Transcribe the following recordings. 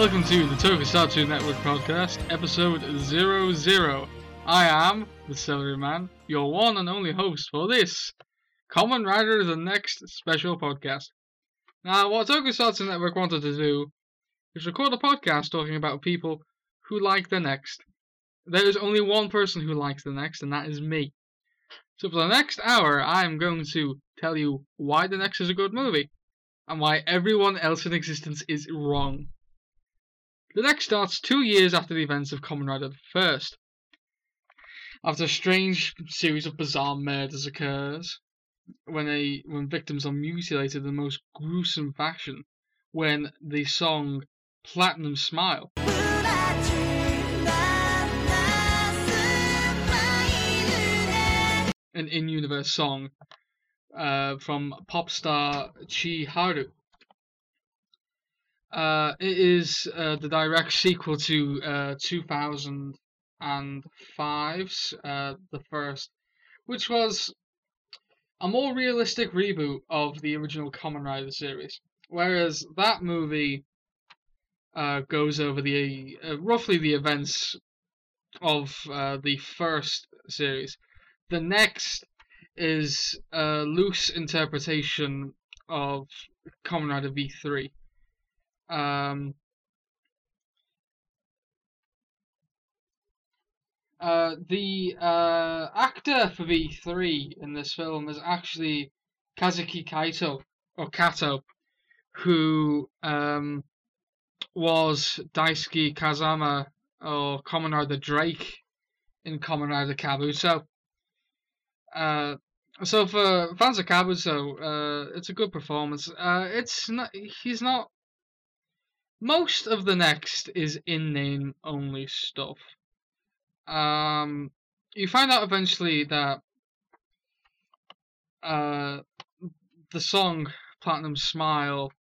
Welcome to the Tokusatsu Network podcast, episode 00. I am, the Celery Man, your one and only host for this, Kamen Rider the Next special podcast. Now, what Tokusatsu Network wanted to do is record a podcast talking about people who like the next. There is only one person who likes the next, and that is me. So for the next hour, I am going to tell you why the next is a good movie, and why everyone else in existence is wrong. The next starts two years after the events of Kamen Rider First. After a strange series of bizarre murders occurs, when a when victims are mutilated in the most gruesome fashion, when the song Platinum Smile an in-universe song uh, from pop star Chiharu. Uh, it is uh, the direct sequel to uh, 2005's uh, The First, which was a more realistic reboot of the original Kamen Rider series. Whereas that movie uh, goes over the uh, roughly the events of uh, the first series. The next is a loose interpretation of Kamen Rider V3. Um, uh, the uh, actor for V3 in this film is actually Kazuki Kaito, or Kato, who um, was Daisuke Kazama, or Kamen Rider Drake in Kamen Rider Kabuto. Uh, so for fans of Kabuto, uh, it's a good performance. Uh, it's not. He's not most of the next is in name only stuff. Um, you find out eventually that uh, the song Platinum Smile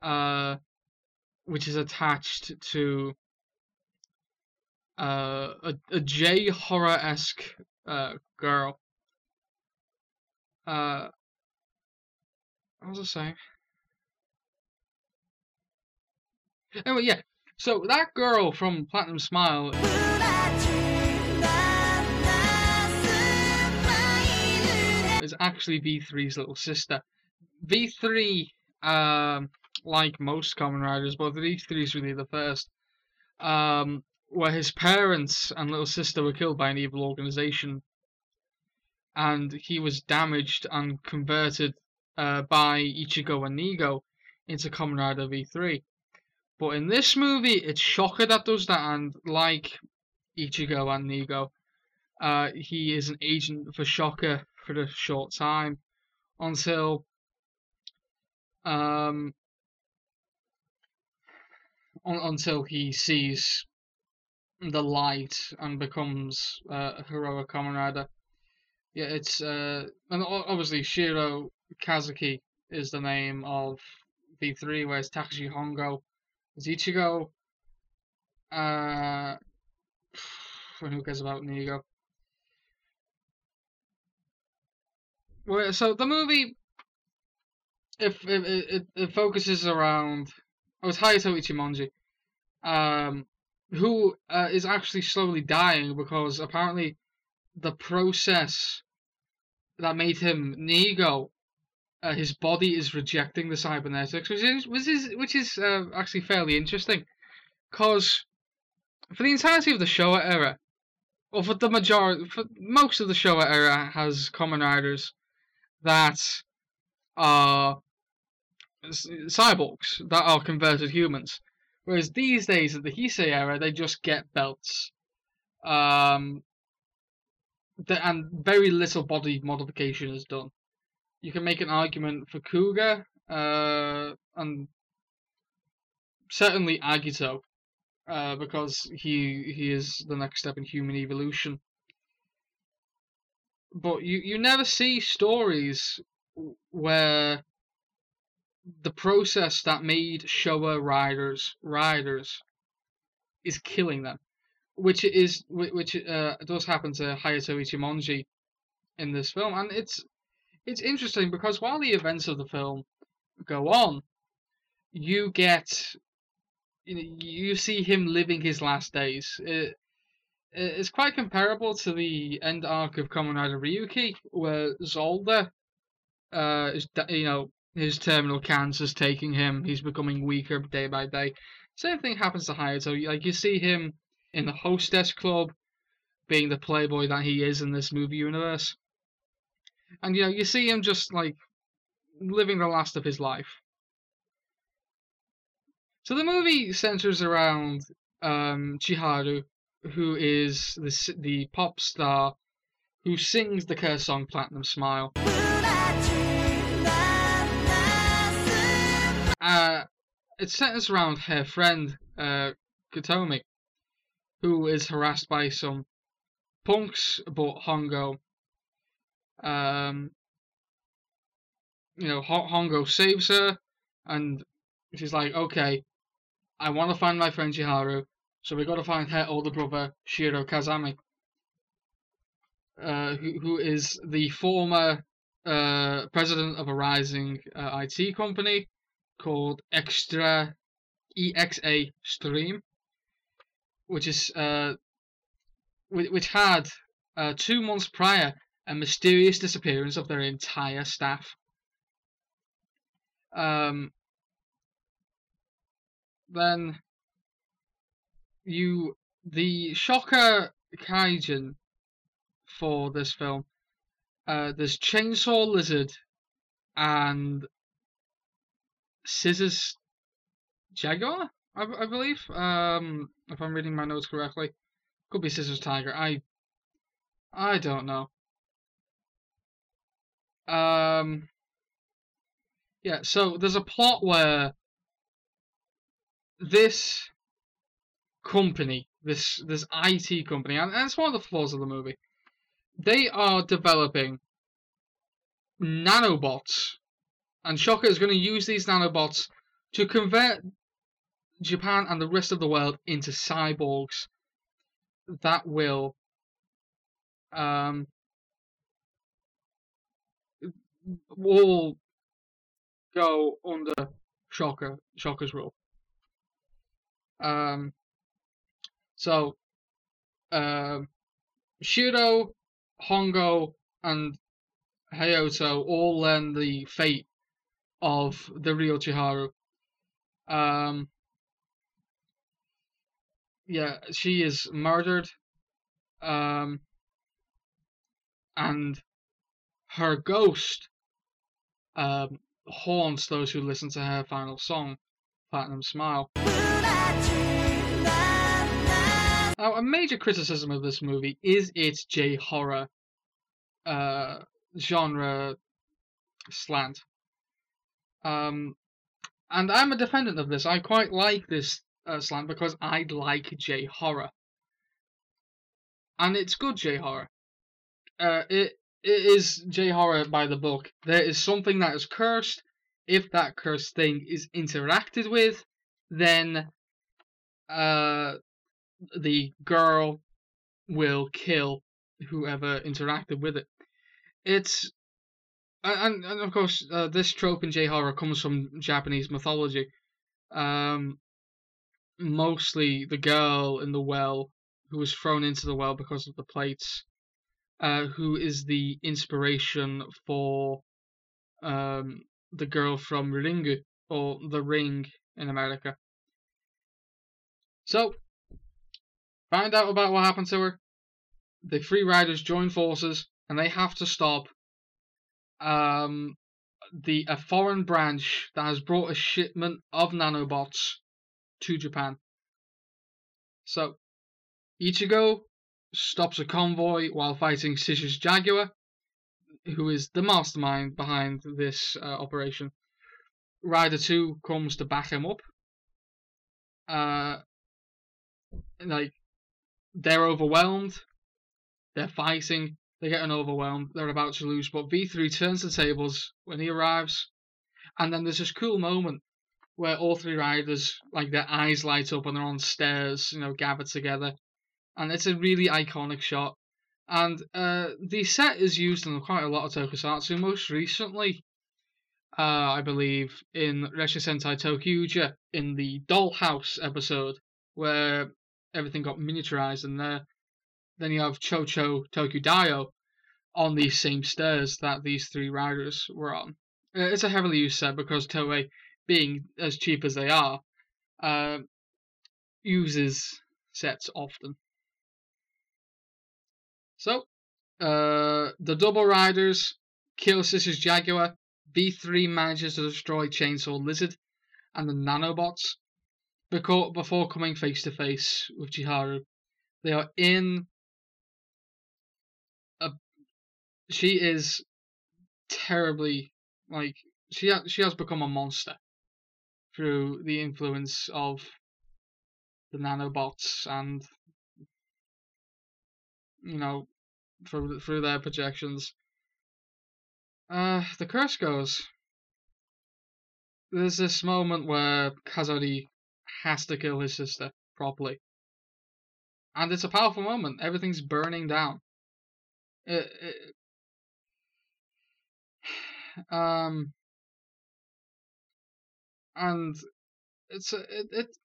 uh, which is attached to uh, a, a J horror esque uh, girl uh, what was I saying? Anyway, yeah. So that girl from Platinum Smile. Is actually V3's little sister. V3, um, like most Kamen Riders, but V3 is really the first, um, where his parents and little sister were killed by an evil organization and he was damaged and converted uh, by Ichigo and Nigo into Kamen Rider V3. But in this movie, it's Shocker that does that, and like Ichigo and Nigo, uh, he is an agent for Shocker for a short time until um, un- until he sees the light and becomes uh, a heroic Rider. Yeah, it's uh, and obviously Shiro Kazuki is the name of V3, whereas Takeshi Hongo is Ichigo. Uh, who cares about Nigo? Well, so the movie, if it, it, it focuses around, oh, it's Hayato Ichimonji, um, who uh, is actually slowly dying because apparently the process that made him Nigo, uh, his body is rejecting the cybernetics, which is which is which is uh, actually fairly interesting, because for the entirety of the Showa era, or for the majority, for most of the Showa era, has Kamen Riders that are cyborgs that are converted humans, whereas these days at the Heisei era, they just get belts. Um, and very little body modification is done. You can make an argument for Kuuga uh, and certainly Agito uh, because he he is the next step in human evolution. But you, you never see stories where the process that made Showa riders riders is killing them which is which uh, does happen to Hayato Ichimonji in this film, and it's it's interesting because while the events of the film go on, you get you you see him living his last days. It, it's quite comparable to the end arc of Kamen Rider Ryuki, where Zolda, uh, is you know his terminal cancer's taking him. He's becoming weaker day by day. Same thing happens to Hayato. Like you see him in the hostess club, being the playboy that he is in this movie universe, and you know you see him just like living the last of his life. So the movie centers around um, Chiharu, who is the the pop star who sings the curse song "Platinum Smile." Uh, it centers around her friend uh, Kotomi, who is harassed by some punks, but Hongo, um, you know, Hongo saves her, and she's like, okay, I want to find my friend Chiharu, so we got to find her older brother Shiro Kazami, uh, who, who is the former uh, president of a rising uh, IT company called Extra EXA Stream, which is uh, which had uh, two months prior a mysterious disappearance of their entire staff. Um, then you the shocker kaijin for this film. Uh, there's Chainsaw Lizard and Scissors Jaguar, I, I believe. Um, if I'm reading my notes correctly, could be Scissors Tiger. I I don't know. Um, yeah. So there's a plot where this company, this this IT company, and that's one of the flaws of the movie. They are developing nanobots, and Shocker is going to use these nanobots to convert Japan and the rest of the world into cyborgs that will um all go under Shocker Shocker's rule. Um, so, um, Shiro, Hongo, and Hayato all learn the fate of the real Chiharu. Um, yeah, she is murdered. Um, and her ghost um, haunts those who listen to her final song, Platinum Smile. Now, a major criticism of this movie is its J horror uh, genre slant. Um, and I'm a defendant of this. I quite like this uh, slant because I like J horror, and it's good J horror. Uh, it it is J horror by the book. There is something that is cursed. If that cursed thing is interacted with, then uh, the girl will kill whoever interacted with it. It's and, and of course uh, this trope in J horror comes from Japanese mythology. Um, mostly the girl in the well who was thrown into the well because of the plates, uh, who is the inspiration for um, the girl from Ringu or The Ring in America. So Find out about what happened to her. The Free Riders join forces, and they have to stop um, the a foreign branch that has brought a shipment of nanobots to Japan. So, Ichigo stops a convoy while fighting Scissors Jaguar, who is the mastermind behind this uh, operation. Rider 2 comes to back him up. Uh, like they're overwhelmed. They're fighting. They're getting overwhelmed. They're about to lose. But V3 turns the tables when he arrives. And then there's this cool moment where all three riders, like their eyes light up and they're on stairs, you know, gathered together. And it's a really iconic shot. And uh, the set is used in quite a lot of tokusatsu. Most recently, uh, I believe, in Ressha Sentai ToQger in the Dollhouse episode, where everything got miniaturized, and there, then you have Chocho Tokudayo on these same stairs that these three riders were on. Uh, it's a heavily used set because Toei, being as cheap as they are, uh, uses sets often. So, uh, the double riders kill Scissors Jaguar. V3 manages to destroy Chainsaw Lizard and the nanobots before, before coming face to face with Chiharu. They are in a. She is terribly like she ha- she has become a monster through the influence of the nanobots and you know through through their projections. Uh, the curse goes. There's this moment where Kazami has to kill his sister properly, and it's a powerful moment. Everything's burning down. It, it, um, and it's a, it, it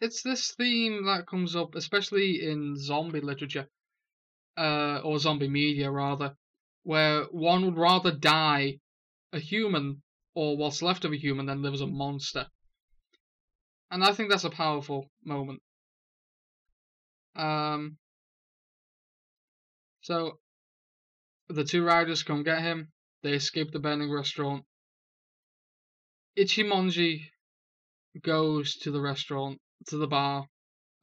it's this theme that comes up, especially in zombie literature, uh, or zombie media rather, where one would rather die a human or what's left of a human than live as a monster. And I think that's a powerful moment. Um, so the two riders come get him. They escape the burning restaurant. Ichimonji goes to the restaurant, to the bar,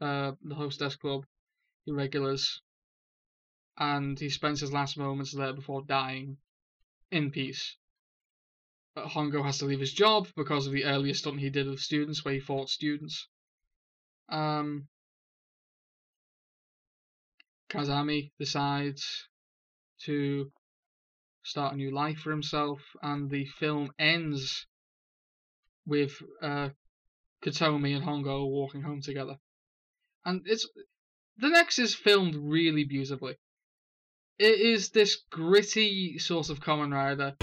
uh, the hostess club, he regulars, and he spends his last moments there before dying in peace. But Hongo has to leave his job because of the earlier stunt he did with students, where he fought students. Um, Kazami decides to start a new life for himself, and the film ends with uh, Kotomi and Hongo walking home together. And it's the next is filmed really beautifully. It is this gritty sort of Kamen Rider.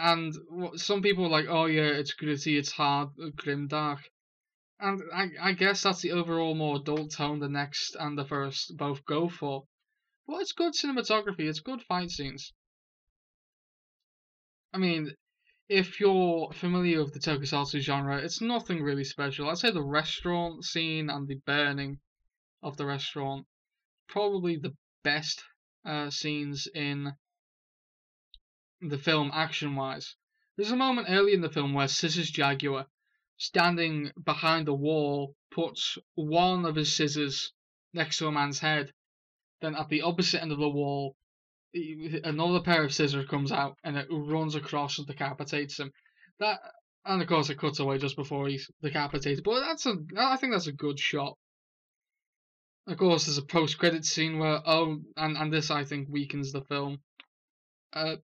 And some people are like, oh yeah, it's gritty, it's hard, grim, dark. And I, I guess that's the overall more adult tone the next and the first both go for. But it's good cinematography, it's good fight scenes. I mean, if you're familiar with the tokusatsu genre, it's nothing really special. I'd say the restaurant scene and the burning of the restaurant probably the best uh, scenes in the film action wise. There's a moment early in the film where Scissors Jaguar, standing behind a wall, puts one of his scissors next to a man's head. Then at the opposite end of the wall, another pair of scissors comes out and it runs across and decapitates him. That and of course it cuts away just before he's decapitated. But that's a I think that's a good shot. Of course, there's a post-credit scene where oh, and and this I think weakens the film. Uh,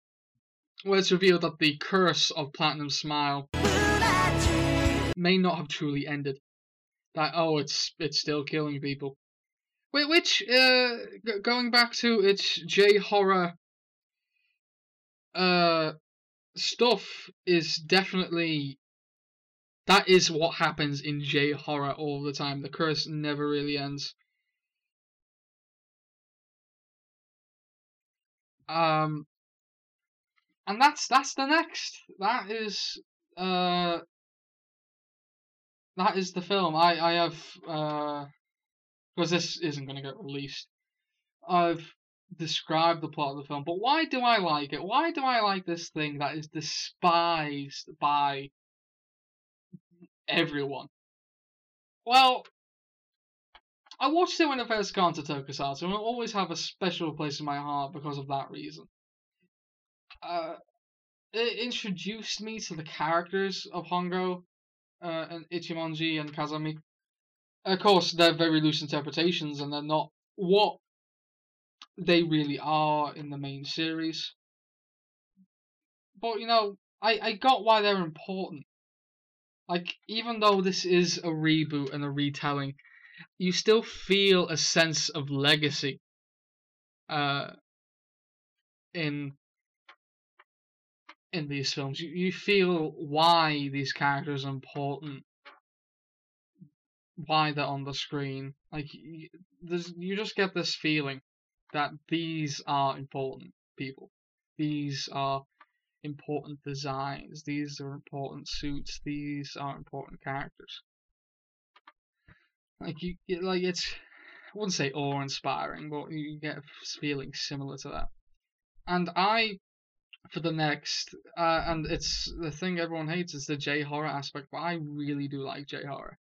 where it's revealed that the curse of Platinum Smile may not have truly ended. That oh, it's it's still killing people. Which, uh, going back to its J horror uh, stuff, is definitely. That is what happens in J horror all the time. The curse never really ends. Um, and that's that's the next. That is uh, that is the film. I I have uh because this isn't going to get released. I've described the plot of the film, but why do I like it? Why do I like this thing that is despised by everyone? Well, I watched it when it first got to Tokusatsu, and I always have a special place in my heart because of that reason. Uh, it introduced me to the characters of Hongo, uh, and Ichimonji and Kazami, of course, they're very loose interpretations and they're not what they really are in the main series. But, you know, I, I got why they're important. Like, even though this is a reboot and a retelling, you still feel a sense of legacy uh, in in these films. You, you feel why these characters are important, why they're on the screen. Like you, you just get this feeling that these are important people. These are important designs. These are important suits. These are important characters. Like you, like it's, I wouldn't say awe-inspiring, but you get a feeling similar to that. And I, for the next, uh, and it's the thing everyone hates is the J horror aspect, but I really do like J horror.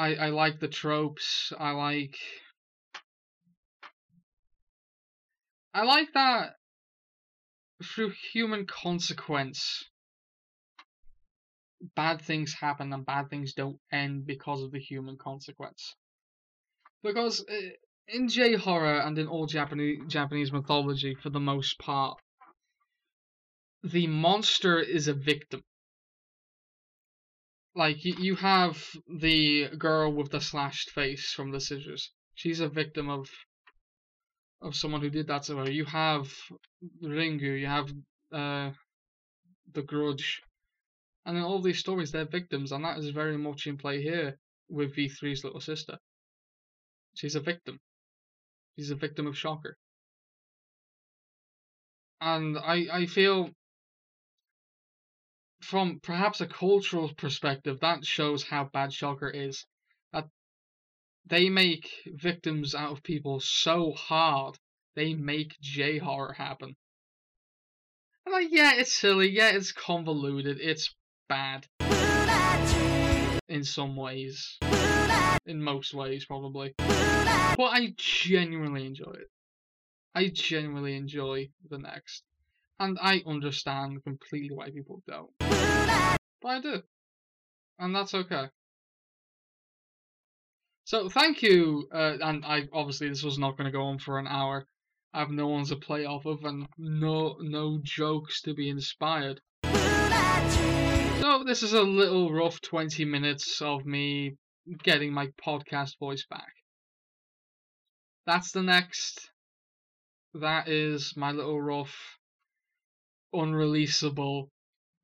I I like the tropes. I like. I like that through human consequence bad things happen and bad things don't end because of the human consequence. Because uh, in J horror and in all Japanese Japanese mythology, for the most part, the monster is a victim. Like you have the girl with the slashed face from the scissors. She's a victim of of someone who did that to her. You have Ringu. You have uh, the Grudge and in all these stories, they're victims, and that is very much in play here with V3's little sister. She's a victim. She's a victim of Shocker. And I, I feel, from perhaps a cultural perspective, that shows how bad Shocker is. That they make victims out of people so hard, they make J horror happen. And like, yeah, it's silly, yeah, it's convoluted, it's bad. In some ways. In most ways, probably. But I genuinely enjoy it. I genuinely enjoy the next. And I understand completely why people don't. But I do. And that's okay. So thank you, uh, and I obviously this was not going to go on for an hour. I have no ones to play off of, and no no jokes to be inspired. So this is a little rough 20 minutes of me getting my podcast voice back. That's the next. That is my little rough, unreleasable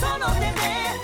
その手で